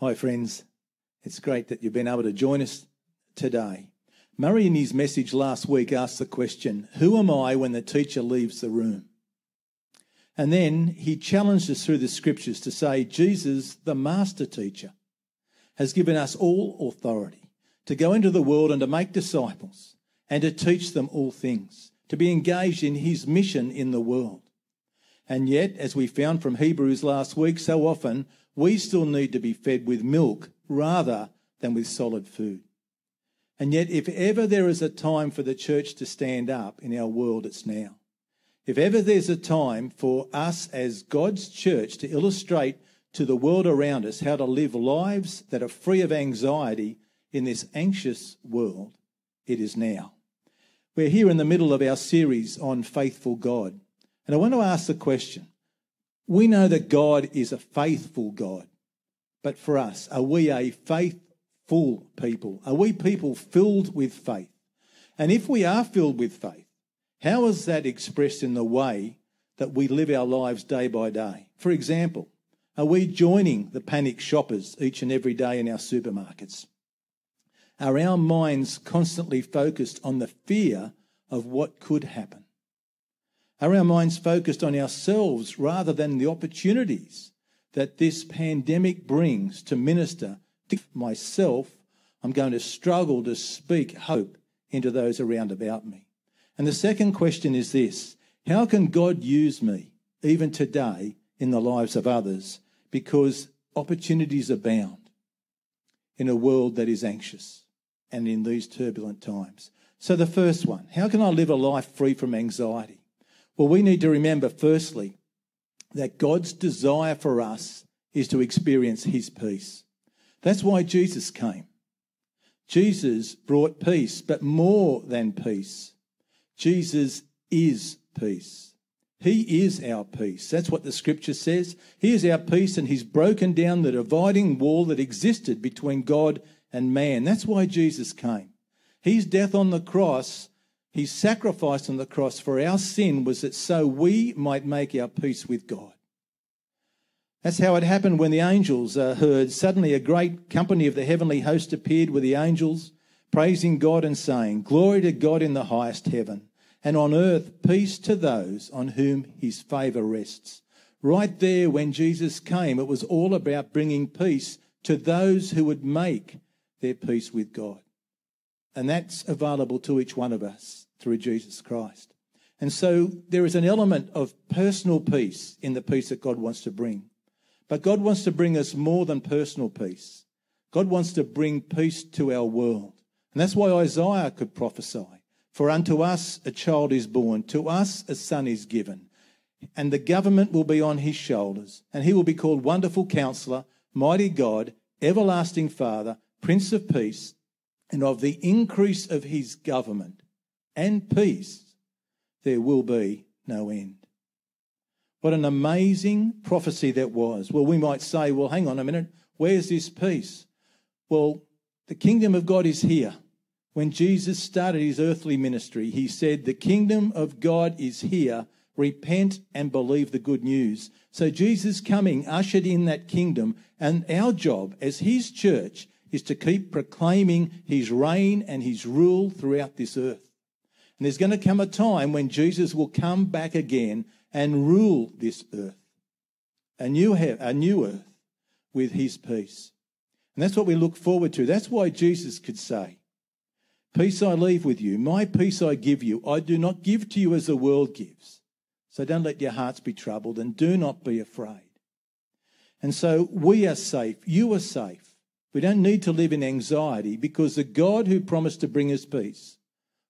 Hi, friends. It's great that you've been able to join us today. Murray, in his message last week, asked the question Who am I when the teacher leaves the room? And then he challenged us through the scriptures to say, Jesus, the master teacher, has given us all authority to go into the world and to make disciples and to teach them all things, to be engaged in his mission in the world. And yet, as we found from Hebrews last week, so often we still need to be fed with milk rather than with solid food. And yet, if ever there is a time for the church to stand up in our world, it's now. If ever there's a time for us as God's church to illustrate to the world around us how to live lives that are free of anxiety in this anxious world, it is now. We're here in the middle of our series on faithful God. And I want to ask the question we know that God is a faithful God, but for us, are we a faithful people? Are we people filled with faith? And if we are filled with faith, how is that expressed in the way that we live our lives day by day? For example, are we joining the panic shoppers each and every day in our supermarkets? Are our minds constantly focused on the fear of what could happen? Are our minds focused on ourselves rather than the opportunities that this pandemic brings to minister to myself? I'm going to struggle to speak hope into those around about me. And the second question is this How can God use me even today in the lives of others? Because opportunities abound in a world that is anxious and in these turbulent times. So, the first one how can I live a life free from anxiety? Well, we need to remember, firstly, that God's desire for us is to experience his peace. That's why Jesus came. Jesus brought peace, but more than peace. Jesus is peace. He is our peace. That's what the scripture says. He is our peace, and He's broken down the dividing wall that existed between God and man. That's why Jesus came. His death on the cross his sacrificed on the cross for our sin was that so we might make our peace with God. That's how it happened when the angels uh, heard. Suddenly, a great company of the heavenly host appeared with the angels, praising God and saying, Glory to God in the highest heaven, and on earth peace to those on whom his favour rests. Right there, when Jesus came, it was all about bringing peace to those who would make their peace with God. And that's available to each one of us through Jesus Christ. And so there is an element of personal peace in the peace that God wants to bring. But God wants to bring us more than personal peace. God wants to bring peace to our world. And that's why Isaiah could prophesy. For unto us a child is born, to us a son is given, and the government will be on his shoulders, and he will be called Wonderful Counselor, Mighty God, Everlasting Father, Prince of Peace, and of the increase of his government and peace there will be no end. What an amazing prophecy that was. Well, we might say, well, hang on a minute, where's this peace? Well, the kingdom of God is here. When Jesus started his earthly ministry, he said, The kingdom of God is here. Repent and believe the good news. So Jesus coming ushered in that kingdom, and our job as his church is to keep proclaiming his reign and his rule throughout this earth. And there's going to come a time when Jesus will come back again and rule this earth, a new, a new earth with his peace. And that's what we look forward to. That's why Jesus could say, Peace I leave with you, my peace I give you. I do not give to you as the world gives. So don't let your hearts be troubled and do not be afraid. And so we are safe. You are safe we don't need to live in anxiety because the God who promised to bring us peace,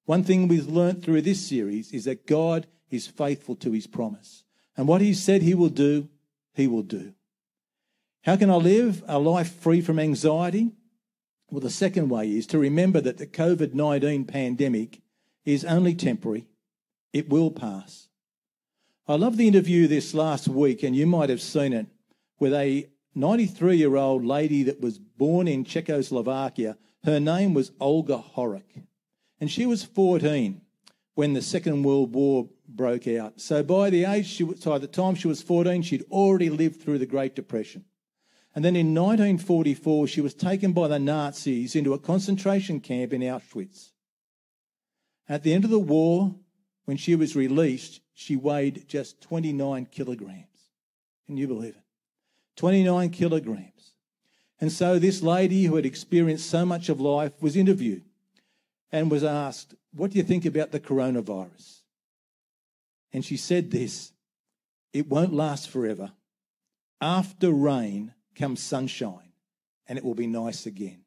one thing we've learnt through this series is that God is faithful to his promise. And what he said he will do, he will do. How can I live a life free from anxiety? Well, the second way is to remember that the COVID 19 pandemic is only temporary, it will pass. I love the interview this last week, and you might have seen it, where a 93 year old lady that was born in Czechoslovakia. Her name was Olga Horak. And she was 14 when the Second World War broke out. So by the age she by the time she was 14, she'd already lived through the Great Depression. And then in 1944, she was taken by the Nazis into a concentration camp in Auschwitz. At the end of the war, when she was released, she weighed just 29 kilograms. Can you believe it? 29 kilograms. And so this lady who had experienced so much of life was interviewed and was asked, What do you think about the coronavirus? And she said this It won't last forever. After rain comes sunshine, and it will be nice again.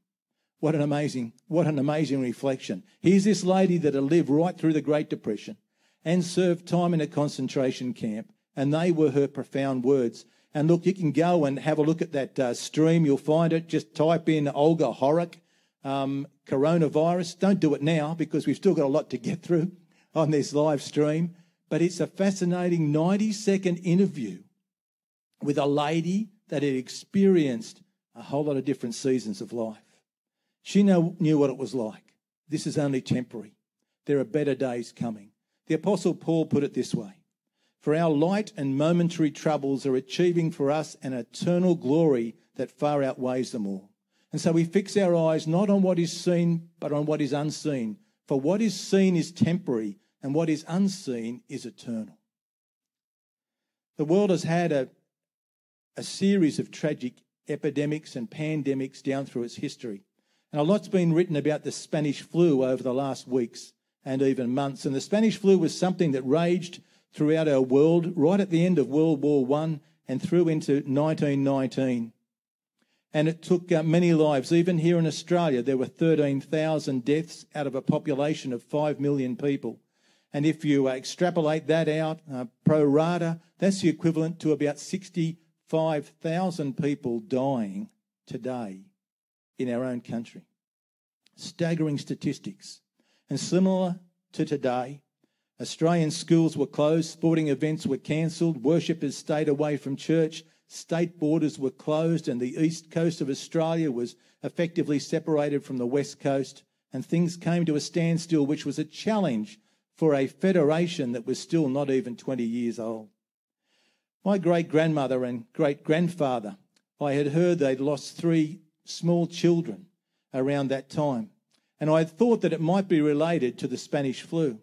What an amazing, what an amazing reflection. Here's this lady that had lived right through the Great Depression and served time in a concentration camp, and they were her profound words. And look, you can go and have a look at that uh, stream. You'll find it. Just type in Olga Horak, um, coronavirus. Don't do it now because we've still got a lot to get through on this live stream. But it's a fascinating 90 second interview with a lady that had experienced a whole lot of different seasons of life. She know, knew what it was like. This is only temporary. There are better days coming. The Apostle Paul put it this way For our light and momentary troubles are achieving for us an eternal glory that far outweighs them all. And so we fix our eyes not on what is seen, but on what is unseen. For what is seen is temporary, and what is unseen is eternal. The world has had a, a series of tragic epidemics and pandemics down through its history. And a lot's been written about the Spanish flu over the last weeks and even months. And the Spanish flu was something that raged throughout our world right at the end of World War One and through into 1919. And it took uh, many lives. Even here in Australia, there were 13,000 deaths out of a population of 5 million people. And if you uh, extrapolate that out uh, pro rata, that's the equivalent to about 65,000 people dying today in our own country. Staggering statistics. And similar to today, Australian schools were closed, sporting events were cancelled, worshippers stayed away from church, state borders were closed, and the east coast of Australia was effectively separated from the west coast, and things came to a standstill, which was a challenge for a federation that was still not even 20 years old. My great grandmother and great grandfather, I had heard they'd lost three small children around that time. And I had thought that it might be related to the Spanish flu.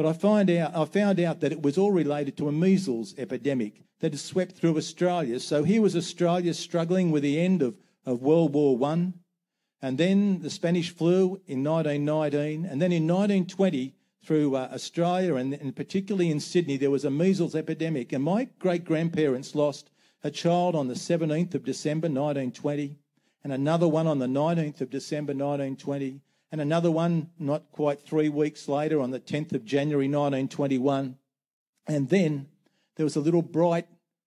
But I, find out, I found out that it was all related to a measles epidemic that had swept through Australia. So here was Australia struggling with the end of, of World War One, and then the Spanish flu in 1919, and then in 1920 through uh, Australia and, and particularly in Sydney, there was a measles epidemic. And my great grandparents lost a child on the 17th of December 1920, and another one on the 19th of December 1920, and another one not quite three weeks later on the 10th of January 1921. And then there was a little bright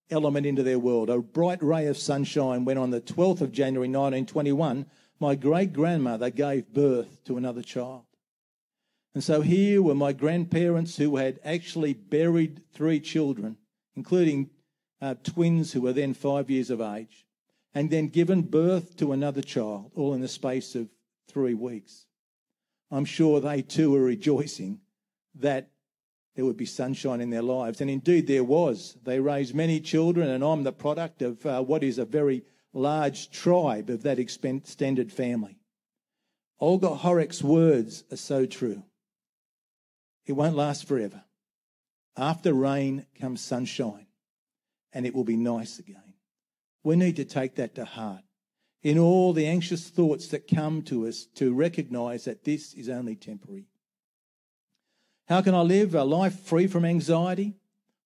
element into their world. A bright ray of sunshine when on the 12th of January 1921, my great grandmother gave birth to another child. And so here were my grandparents who had actually buried three children, including uh, twins who were then five years of age, and then given birth to another child, all in the space of three weeks. I'm sure they too were rejoicing that there would be sunshine in their lives. And indeed, there was. They raised many children, and I'm the product of uh, what is a very large tribe of that extended family. Olga Horak's words are so true. It won't last forever. After rain comes sunshine, and it will be nice again. We need to take that to heart in all the anxious thoughts that come to us to recognize that this is only temporary. How can I live a life free from anxiety?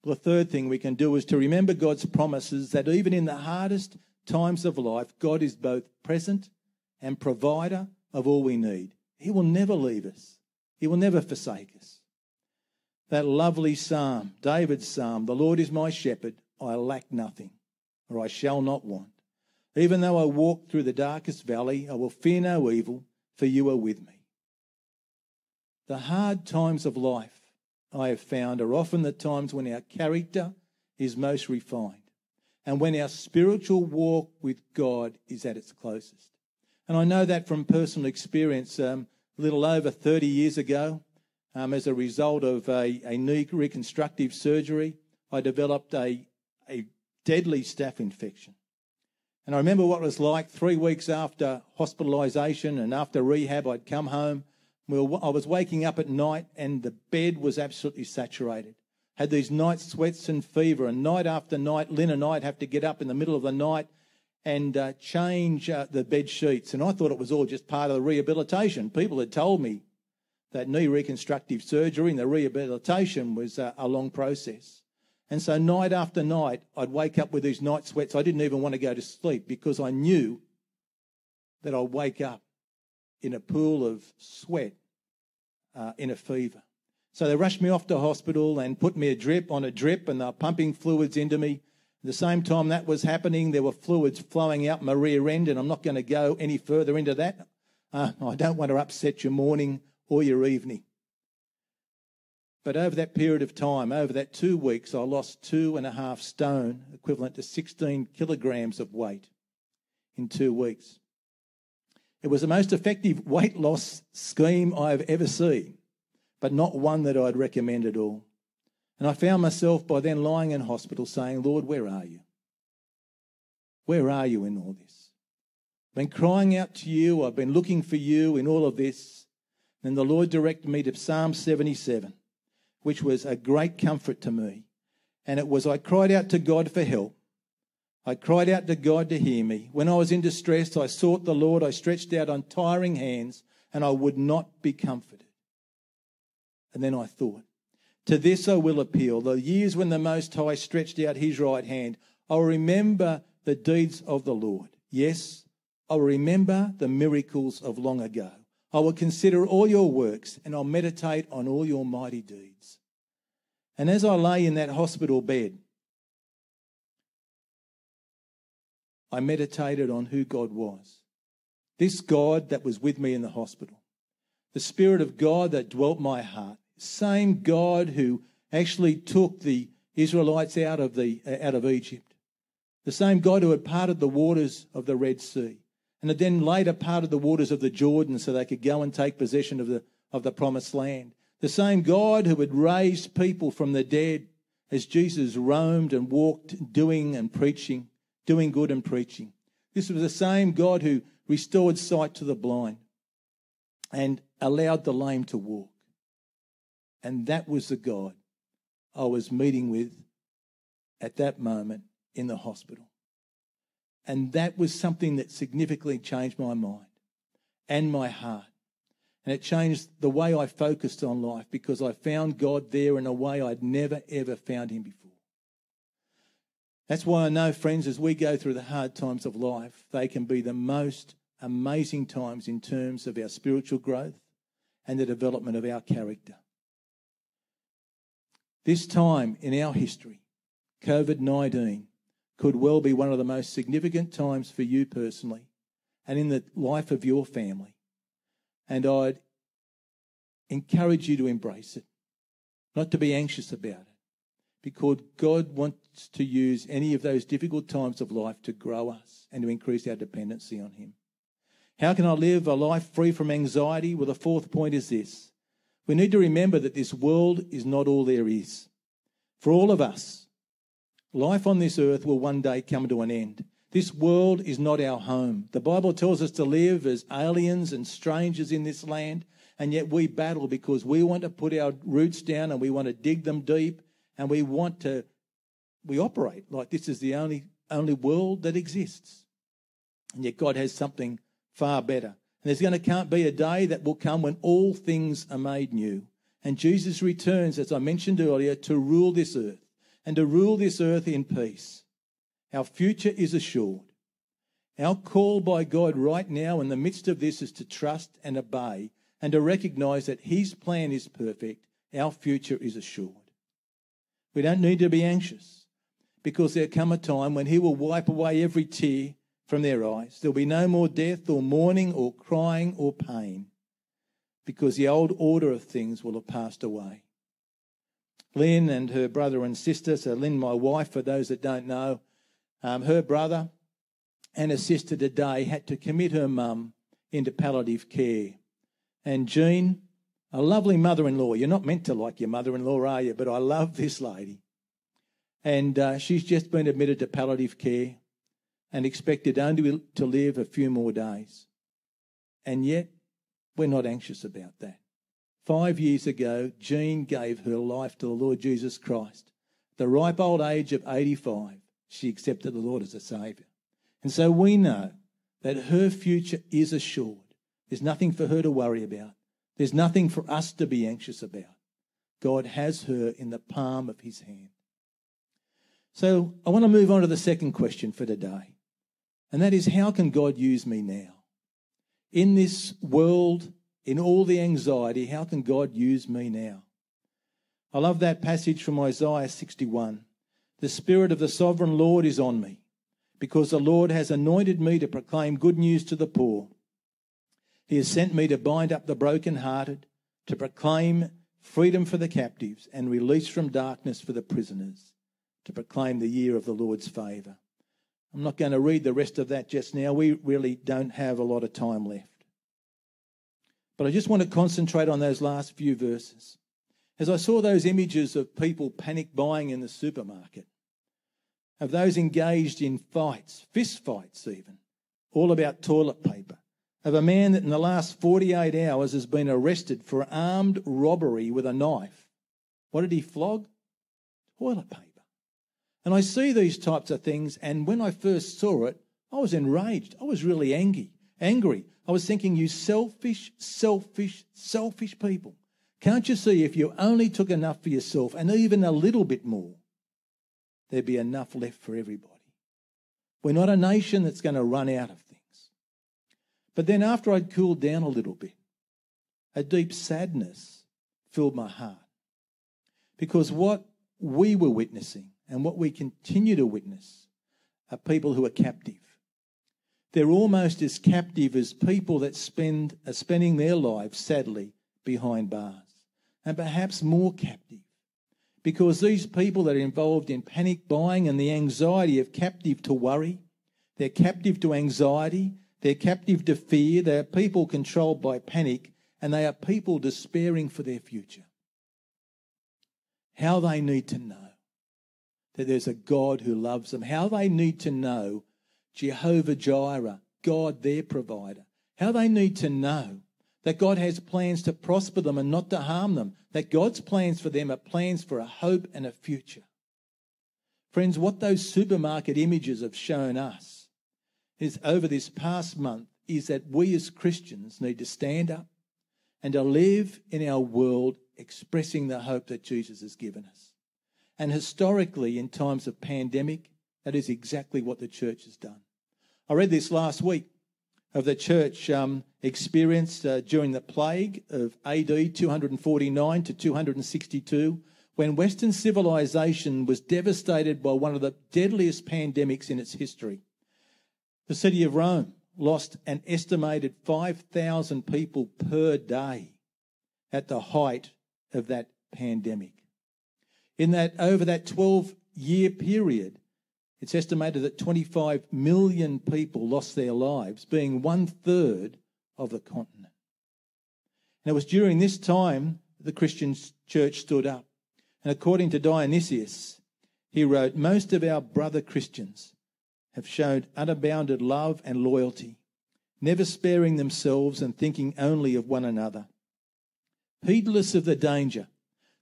Well, the third thing we can do is to remember God's promises that even in the hardest times of life, God is both present and provider of all we need. He will never leave us, He will never forsake us. That lovely psalm, David's psalm, the Lord is my shepherd, I lack nothing, or I shall not want. Even though I walk through the darkest valley, I will fear no evil, for you are with me. The hard times of life, I have found, are often the times when our character is most refined and when our spiritual walk with God is at its closest. And I know that from personal experience. Um, a little over 30 years ago, um, as a result of a, a knee reconstructive surgery, I developed a, a deadly staph infection. And I remember what it was like three weeks after hospitalisation and after rehab, I'd come home. I was waking up at night and the bed was absolutely saturated. Had these night sweats and fever, and night after night, Lynn and I'd have to get up in the middle of the night and uh, change uh, the bed sheets. And I thought it was all just part of the rehabilitation. People had told me that knee reconstructive surgery and the rehabilitation was uh, a long process. And so night after night, I'd wake up with these night sweats. I didn't even want to go to sleep because I knew that I'd wake up in a pool of sweat uh, in a fever. So they rushed me off to hospital and put me a drip on a drip and they're pumping fluids into me. At the same time that was happening, there were fluids flowing out my rear end, and I'm not going to go any further into that. Uh, I don't want to upset your morning or your evening. But over that period of time, over that two weeks, I lost two and a half stone, equivalent to 16 kilograms of weight in two weeks. It was the most effective weight loss scheme I've ever seen, but not one that I'd recommend at all. And I found myself by then lying in hospital saying, Lord, where are you? Where are you in all this? I've been crying out to you. I've been looking for you in all of this. Then the Lord directed me to Psalm 77 which was a great comfort to me. And it was I cried out to God for help. I cried out to God to hear me. When I was in distress, I sought the Lord. I stretched out untiring hands, and I would not be comforted. And then I thought, to this I will appeal. The years when the Most High stretched out his right hand, I'll remember the deeds of the Lord. Yes, I'll remember the miracles of long ago. I will consider all your works and I'll meditate on all your mighty deeds. And as I lay in that hospital bed, I meditated on who God was. This God that was with me in the hospital, the Spirit of God that dwelt my heart, same God who actually took the Israelites out of, the, out of Egypt, the same God who had parted the waters of the Red Sea, and had then later parted the waters of the Jordan so they could go and take possession of the, of the promised land. The same God who had raised people from the dead as Jesus roamed and walked, doing and preaching, doing good and preaching. This was the same God who restored sight to the blind and allowed the lame to walk. And that was the God I was meeting with at that moment in the hospital. And that was something that significantly changed my mind and my heart. And it changed the way I focused on life because I found God there in a way I'd never, ever found Him before. That's why I know, friends, as we go through the hard times of life, they can be the most amazing times in terms of our spiritual growth and the development of our character. This time in our history, COVID 19 could well be one of the most significant times for you personally and in the life of your family. And I'd encourage you to embrace it, not to be anxious about it, because God wants to use any of those difficult times of life to grow us and to increase our dependency on Him. How can I live a life free from anxiety? Well, the fourth point is this. We need to remember that this world is not all there is. For all of us, Life on this earth will one day come to an end. This world is not our home. The Bible tells us to live as aliens and strangers in this land, and yet we battle because we want to put our roots down and we want to dig them deep and we want to we operate like this is the only only world that exists. And yet God has something far better. And there's going to be a day that will come when all things are made new. And Jesus returns, as I mentioned earlier, to rule this earth and to rule this earth in peace. Our future is assured. Our call by God right now in the midst of this is to trust and obey and to recognize that His plan is perfect. Our future is assured. We don't need to be anxious because there'll come a time when He will wipe away every tear from their eyes. There'll be no more death or mourning or crying or pain because the old order of things will have passed away. Lynn and her brother and sister. So, Lynn, my wife, for those that don't know, um, her brother and her sister today had to commit her mum into palliative care. And Jean, a lovely mother in law, you're not meant to like your mother in law, are you? But I love this lady. And uh, she's just been admitted to palliative care. and expected only to live a few more days. And yet, we're not anxious about that. Five years ago, Jean gave her life to the Lord Jesus Christ. At the ripe old age of 85, she accepted the Lord as a Saviour. And so we know that her future is assured. There's nothing for her to worry about. There's nothing for us to be anxious about. God has her in the palm of his hand. So I want to move on to the second question for today. And that is how can God use me now? In this world, in all the anxiety, how can God use me now? I love that passage from Isaiah 61. The Spirit of the Sovereign Lord is on me, because the Lord has anointed me to proclaim good news to the poor. He has sent me to bind up the brokenhearted, to proclaim freedom for the captives, and release from darkness for the prisoners, to proclaim the year of the Lord's favour. I'm not going to read the rest of that just now. We really don't have a lot of time left. But I just want to concentrate on those last few verses. As I saw those images of people panic buying in the supermarket, of those engaged in fights, fist fights even, all about toilet paper, of a man that in the last 48 hours has been arrested for armed robbery with a knife. What did he flog? Toilet paper. And I see these types of things, and when I first saw it, I was enraged. I was really angry. Angry. I was thinking, you selfish, selfish, selfish people. Can't you see if you only took enough for yourself and even a little bit more, there'd be enough left for everybody? We're not a nation that's going to run out of things. But then after I'd cooled down a little bit, a deep sadness filled my heart. Because what we were witnessing and what we continue to witness are people who are captive. They're almost as captive as people that spend are spending their lives, sadly, behind bars and perhaps more captive. Because these people that are involved in panic buying and the anxiety of captive to worry, they're captive to anxiety, they're captive to fear, they are people controlled by panic, and they are people despairing for their future. How they need to know that there's a God who loves them, how they need to know Jehovah Jireh, God their provider, how they need to know that God has plans to prosper them and not to harm them, that God's plans for them are plans for a hope and a future. Friends, what those supermarket images have shown us is over this past month is that we as Christians need to stand up and to live in our world expressing the hope that Jesus has given us. And historically, in times of pandemic, that is exactly what the church has done. I read this last week of the church um, experienced uh, during the plague of AD 249 to 262, when Western civilization was devastated by one of the deadliest pandemics in its history. The city of Rome lost an estimated 5,000 people per day at the height of that pandemic. In that, over that 12 year period, it's estimated that 25 million people lost their lives, being one third of the continent. And it was during this time the Christian church stood up. And according to Dionysius, he wrote, Most of our brother Christians have shown unbounded love and loyalty, never sparing themselves and thinking only of one another. Heedless of the danger,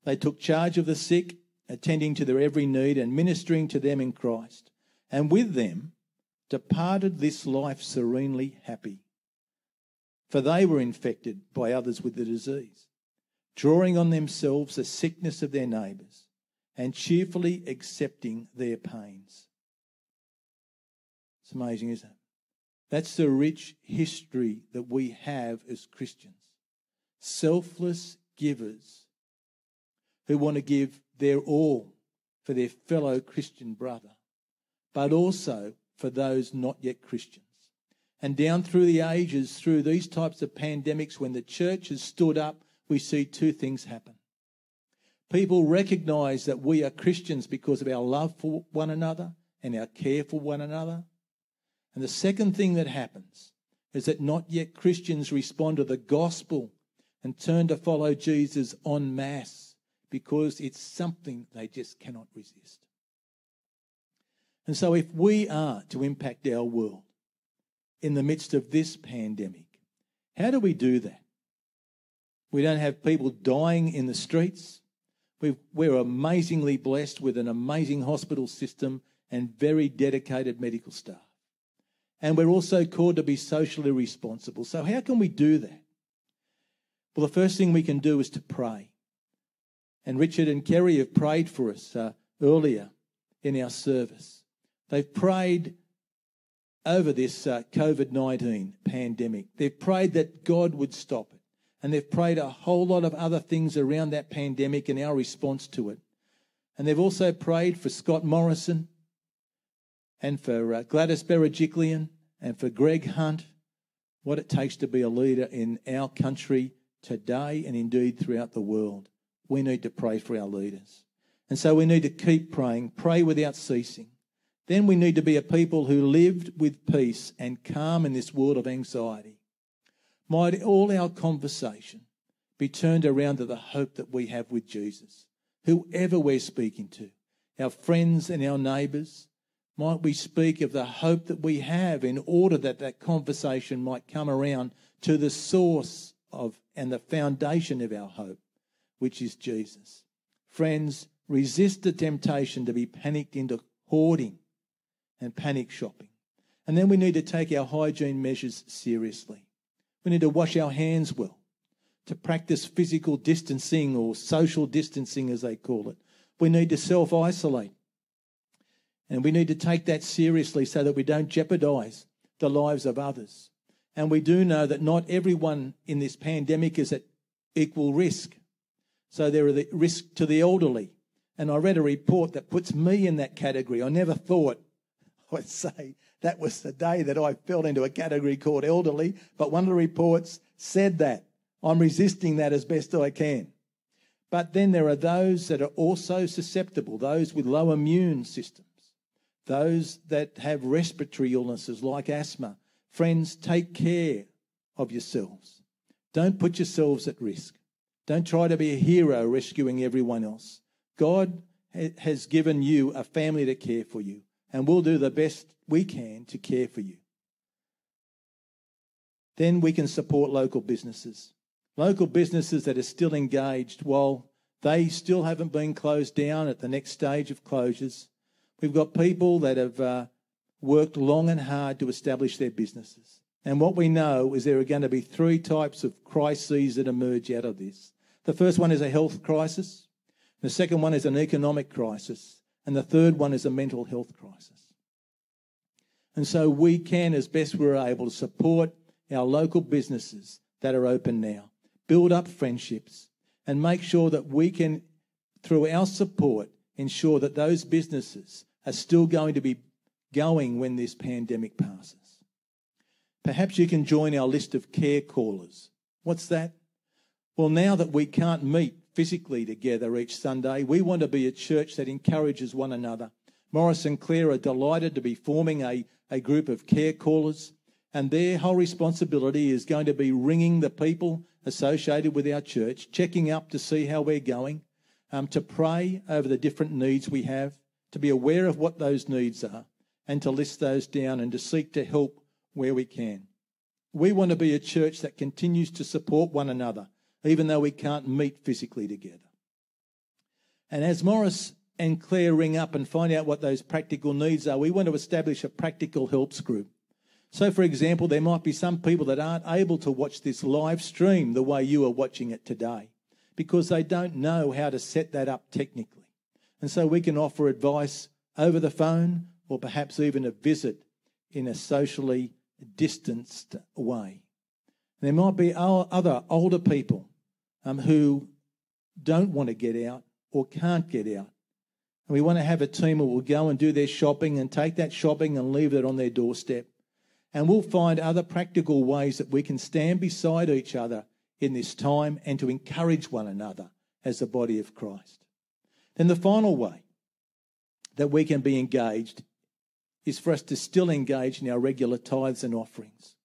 they took charge of the sick attending to their every need and ministering to them in Christ, and with them departed this life serenely happy. For they were infected by others with the disease, drawing on themselves the sickness of their neighbours, and cheerfully accepting their pains. It's amazing, isn't it? That's the rich history that we have as Christians. Selfless givers who want to give their all for their fellow Christian brother, but also for those not yet Christians. And down through the ages, through these types of pandemics, when the church has stood up, we see two things happen. People recognize that we are Christians because of our love for one another and our care for one another. And the second thing that happens is that not yet Christians respond to the gospel and turn to follow Jesus en masse because it's something they just cannot resist. And so, if we are to impact our world in the midst of this pandemic, how do we do that? We don't have people dying in the streets. we we're amazingly blessed with an amazing hospital system and very dedicated medical staff. And we're also called to be socially responsible. So, how can we do that? Well, the first thing we can do is to pray. And Richard and Kerry have prayed for us uh, earlier in our service. They've prayed over this uh, COVID 19 pandemic. They've prayed that God would stop it. And they've prayed a whole lot of other things around that pandemic and our response to it. And they've also prayed for Scott Morrison and for uh, Gladys Berejiklian and for Greg Hunt, what it takes to be a leader in our country today and indeed throughout the world. We need to pray for our leaders. And so we need to keep praying, pray without ceasing. Then we need to be a people who lived with peace and calm in this world of anxiety. Might all our conversation be turned around to the hope that we have with Jesus, whoever we're speaking to, our friends and our neighbours. Might we speak of the hope that we have in order that that conversation might come around to the source of and the foundation of our hope, which is Jesus. Friends, resist the temptation to be panicked into hoarding and panic shopping. And then we need to take our hygiene measures seriously. We need to wash our hands well, to practice physical distancing or social distancing, as they call it. We need to self isolate. And we need to take that seriously so that we don't jeopardize the lives of others. And we do know that not everyone in this pandemic is at equal risk. So there are the risk to the elderly. And I read a report that puts me in that category. I never thought I'd say that was the day that I fell into a category called elderly, but one of the reports said that. I'm resisting that as best I can. But then there are those that are also susceptible, those with low immune systems, those that have respiratory illnesses like asthma, Friends, take care of yourselves. Don't put yourselves at risk. Don't try to be a hero rescuing everyone else. God has given you a family to care for you, and we'll do the best we can to care for you. Then we can support local businesses. Local businesses that are still engaged while they still haven't been closed down at the next stage of closures. We've got people that have uh, worked long and hard to establish their businesses. And what we know is there are going to be three types of crises that emerge out of this. The first one is a health crisis. The second one is an economic crisis. And the third one is a mental health crisis. And so we can, as best we're able, support our local businesses that are open now, build up friendships, and make sure that we can, through our support, ensure that those businesses are still going to be going when this pandemic passes. Perhaps you can join our list of care callers. What's that? Well, now that we can't meet physically together each Sunday, we want to be a church that encourages one another. Morris and Claire are delighted to be forming a, a group of care callers, and their whole responsibility is going to be ringing the people associated with our church, checking up to see how we're going, um, to pray over the different needs we have, to be aware of what those needs are, and to list those down and to seek to help where we can. We want to be a church that continues to support one another, even though we can't meet physically together. And as Morris and Claire ring up and find out what those practical needs are, we want to establish a practical helps group. So, for example, there might be some people that aren't able to watch this live stream the way you are watching it today because they don't know how to set that up technically. And so we can offer advice over the phone or perhaps even a visit in a socially distanced way. There might be other older people um, who don't want to get out or can't get out. And we want to have a team who will go and do their shopping and take that shopping and leave it on their doorstep. And we'll find other practical ways that we can stand beside each other in this time and to encourage one another as the body of Christ. Then the final way that we can be engaged is for us to still engage in our regular tithes and offerings.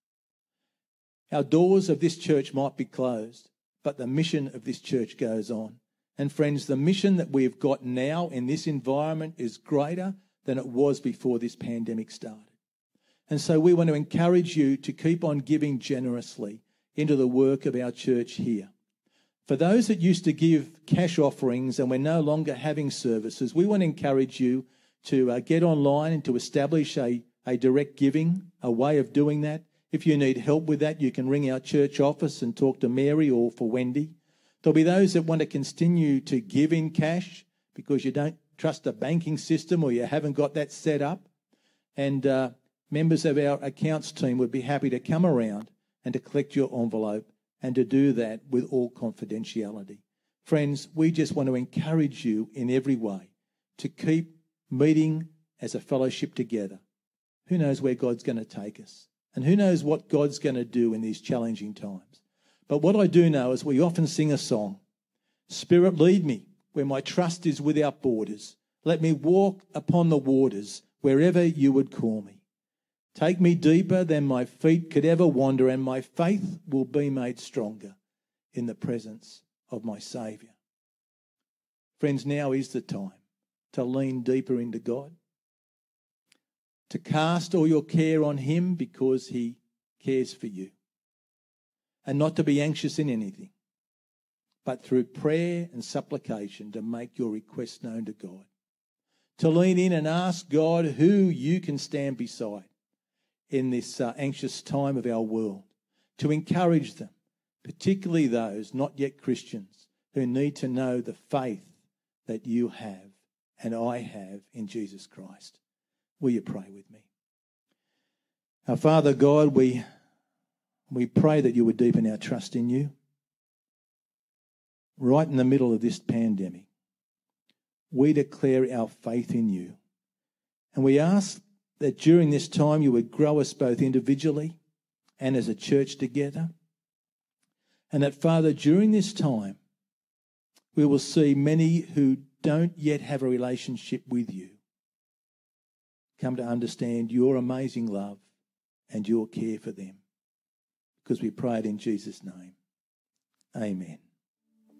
Our doors of this church might be closed, but the mission of this church goes on. And friends, the mission that we've got now in this environment is greater than it was before this pandemic started. And so we want to encourage you to keep on giving generously into the work of our church here. For those that used to give cash offerings and we're no longer having services, we want to encourage you to uh, get online and to establish a, a direct giving, a way of doing that. If you need help with that, you can ring our church office and talk to Mary or for Wendy. There'll be those that want to continue to give in cash because you don't trust a banking system or you haven't got that set up. And uh, members of our accounts team would be happy to come around and to collect your envelope and to do that with all confidentiality. Friends, we just want to encourage you in every way to keep meeting as a fellowship together. Who knows where God's going to take us? And who knows what God's going to do in these challenging times? But what I do know is we often sing a song Spirit, lead me where my trust is without borders. Let me walk upon the waters wherever you would call me. Take me deeper than my feet could ever wander, and my faith will be made stronger in the presence of my Saviour. Friends, now is the time to lean deeper into God, to cast all your care on Him because He cares for you, and not to be anxious in anything, but through prayer and supplication to make your request known to God, to lean in and ask God who you can stand beside in this uh, anxious time of our world, to encourage them, particularly those not yet Christians who need to know the faith that you have and I have in Jesus Christ. Will you pray with me? Our Father God, we, we pray that you would deepen our trust in you. Right in the middle of this pandemic, we declare our faith in you. And we ask that during this time you would grow us both individually and as a church together. And that, Father, during this time, we will see many who don't yet have a relationship with you come to understand your amazing love and your care for them. Because we pray it in Jesus' name. Amen.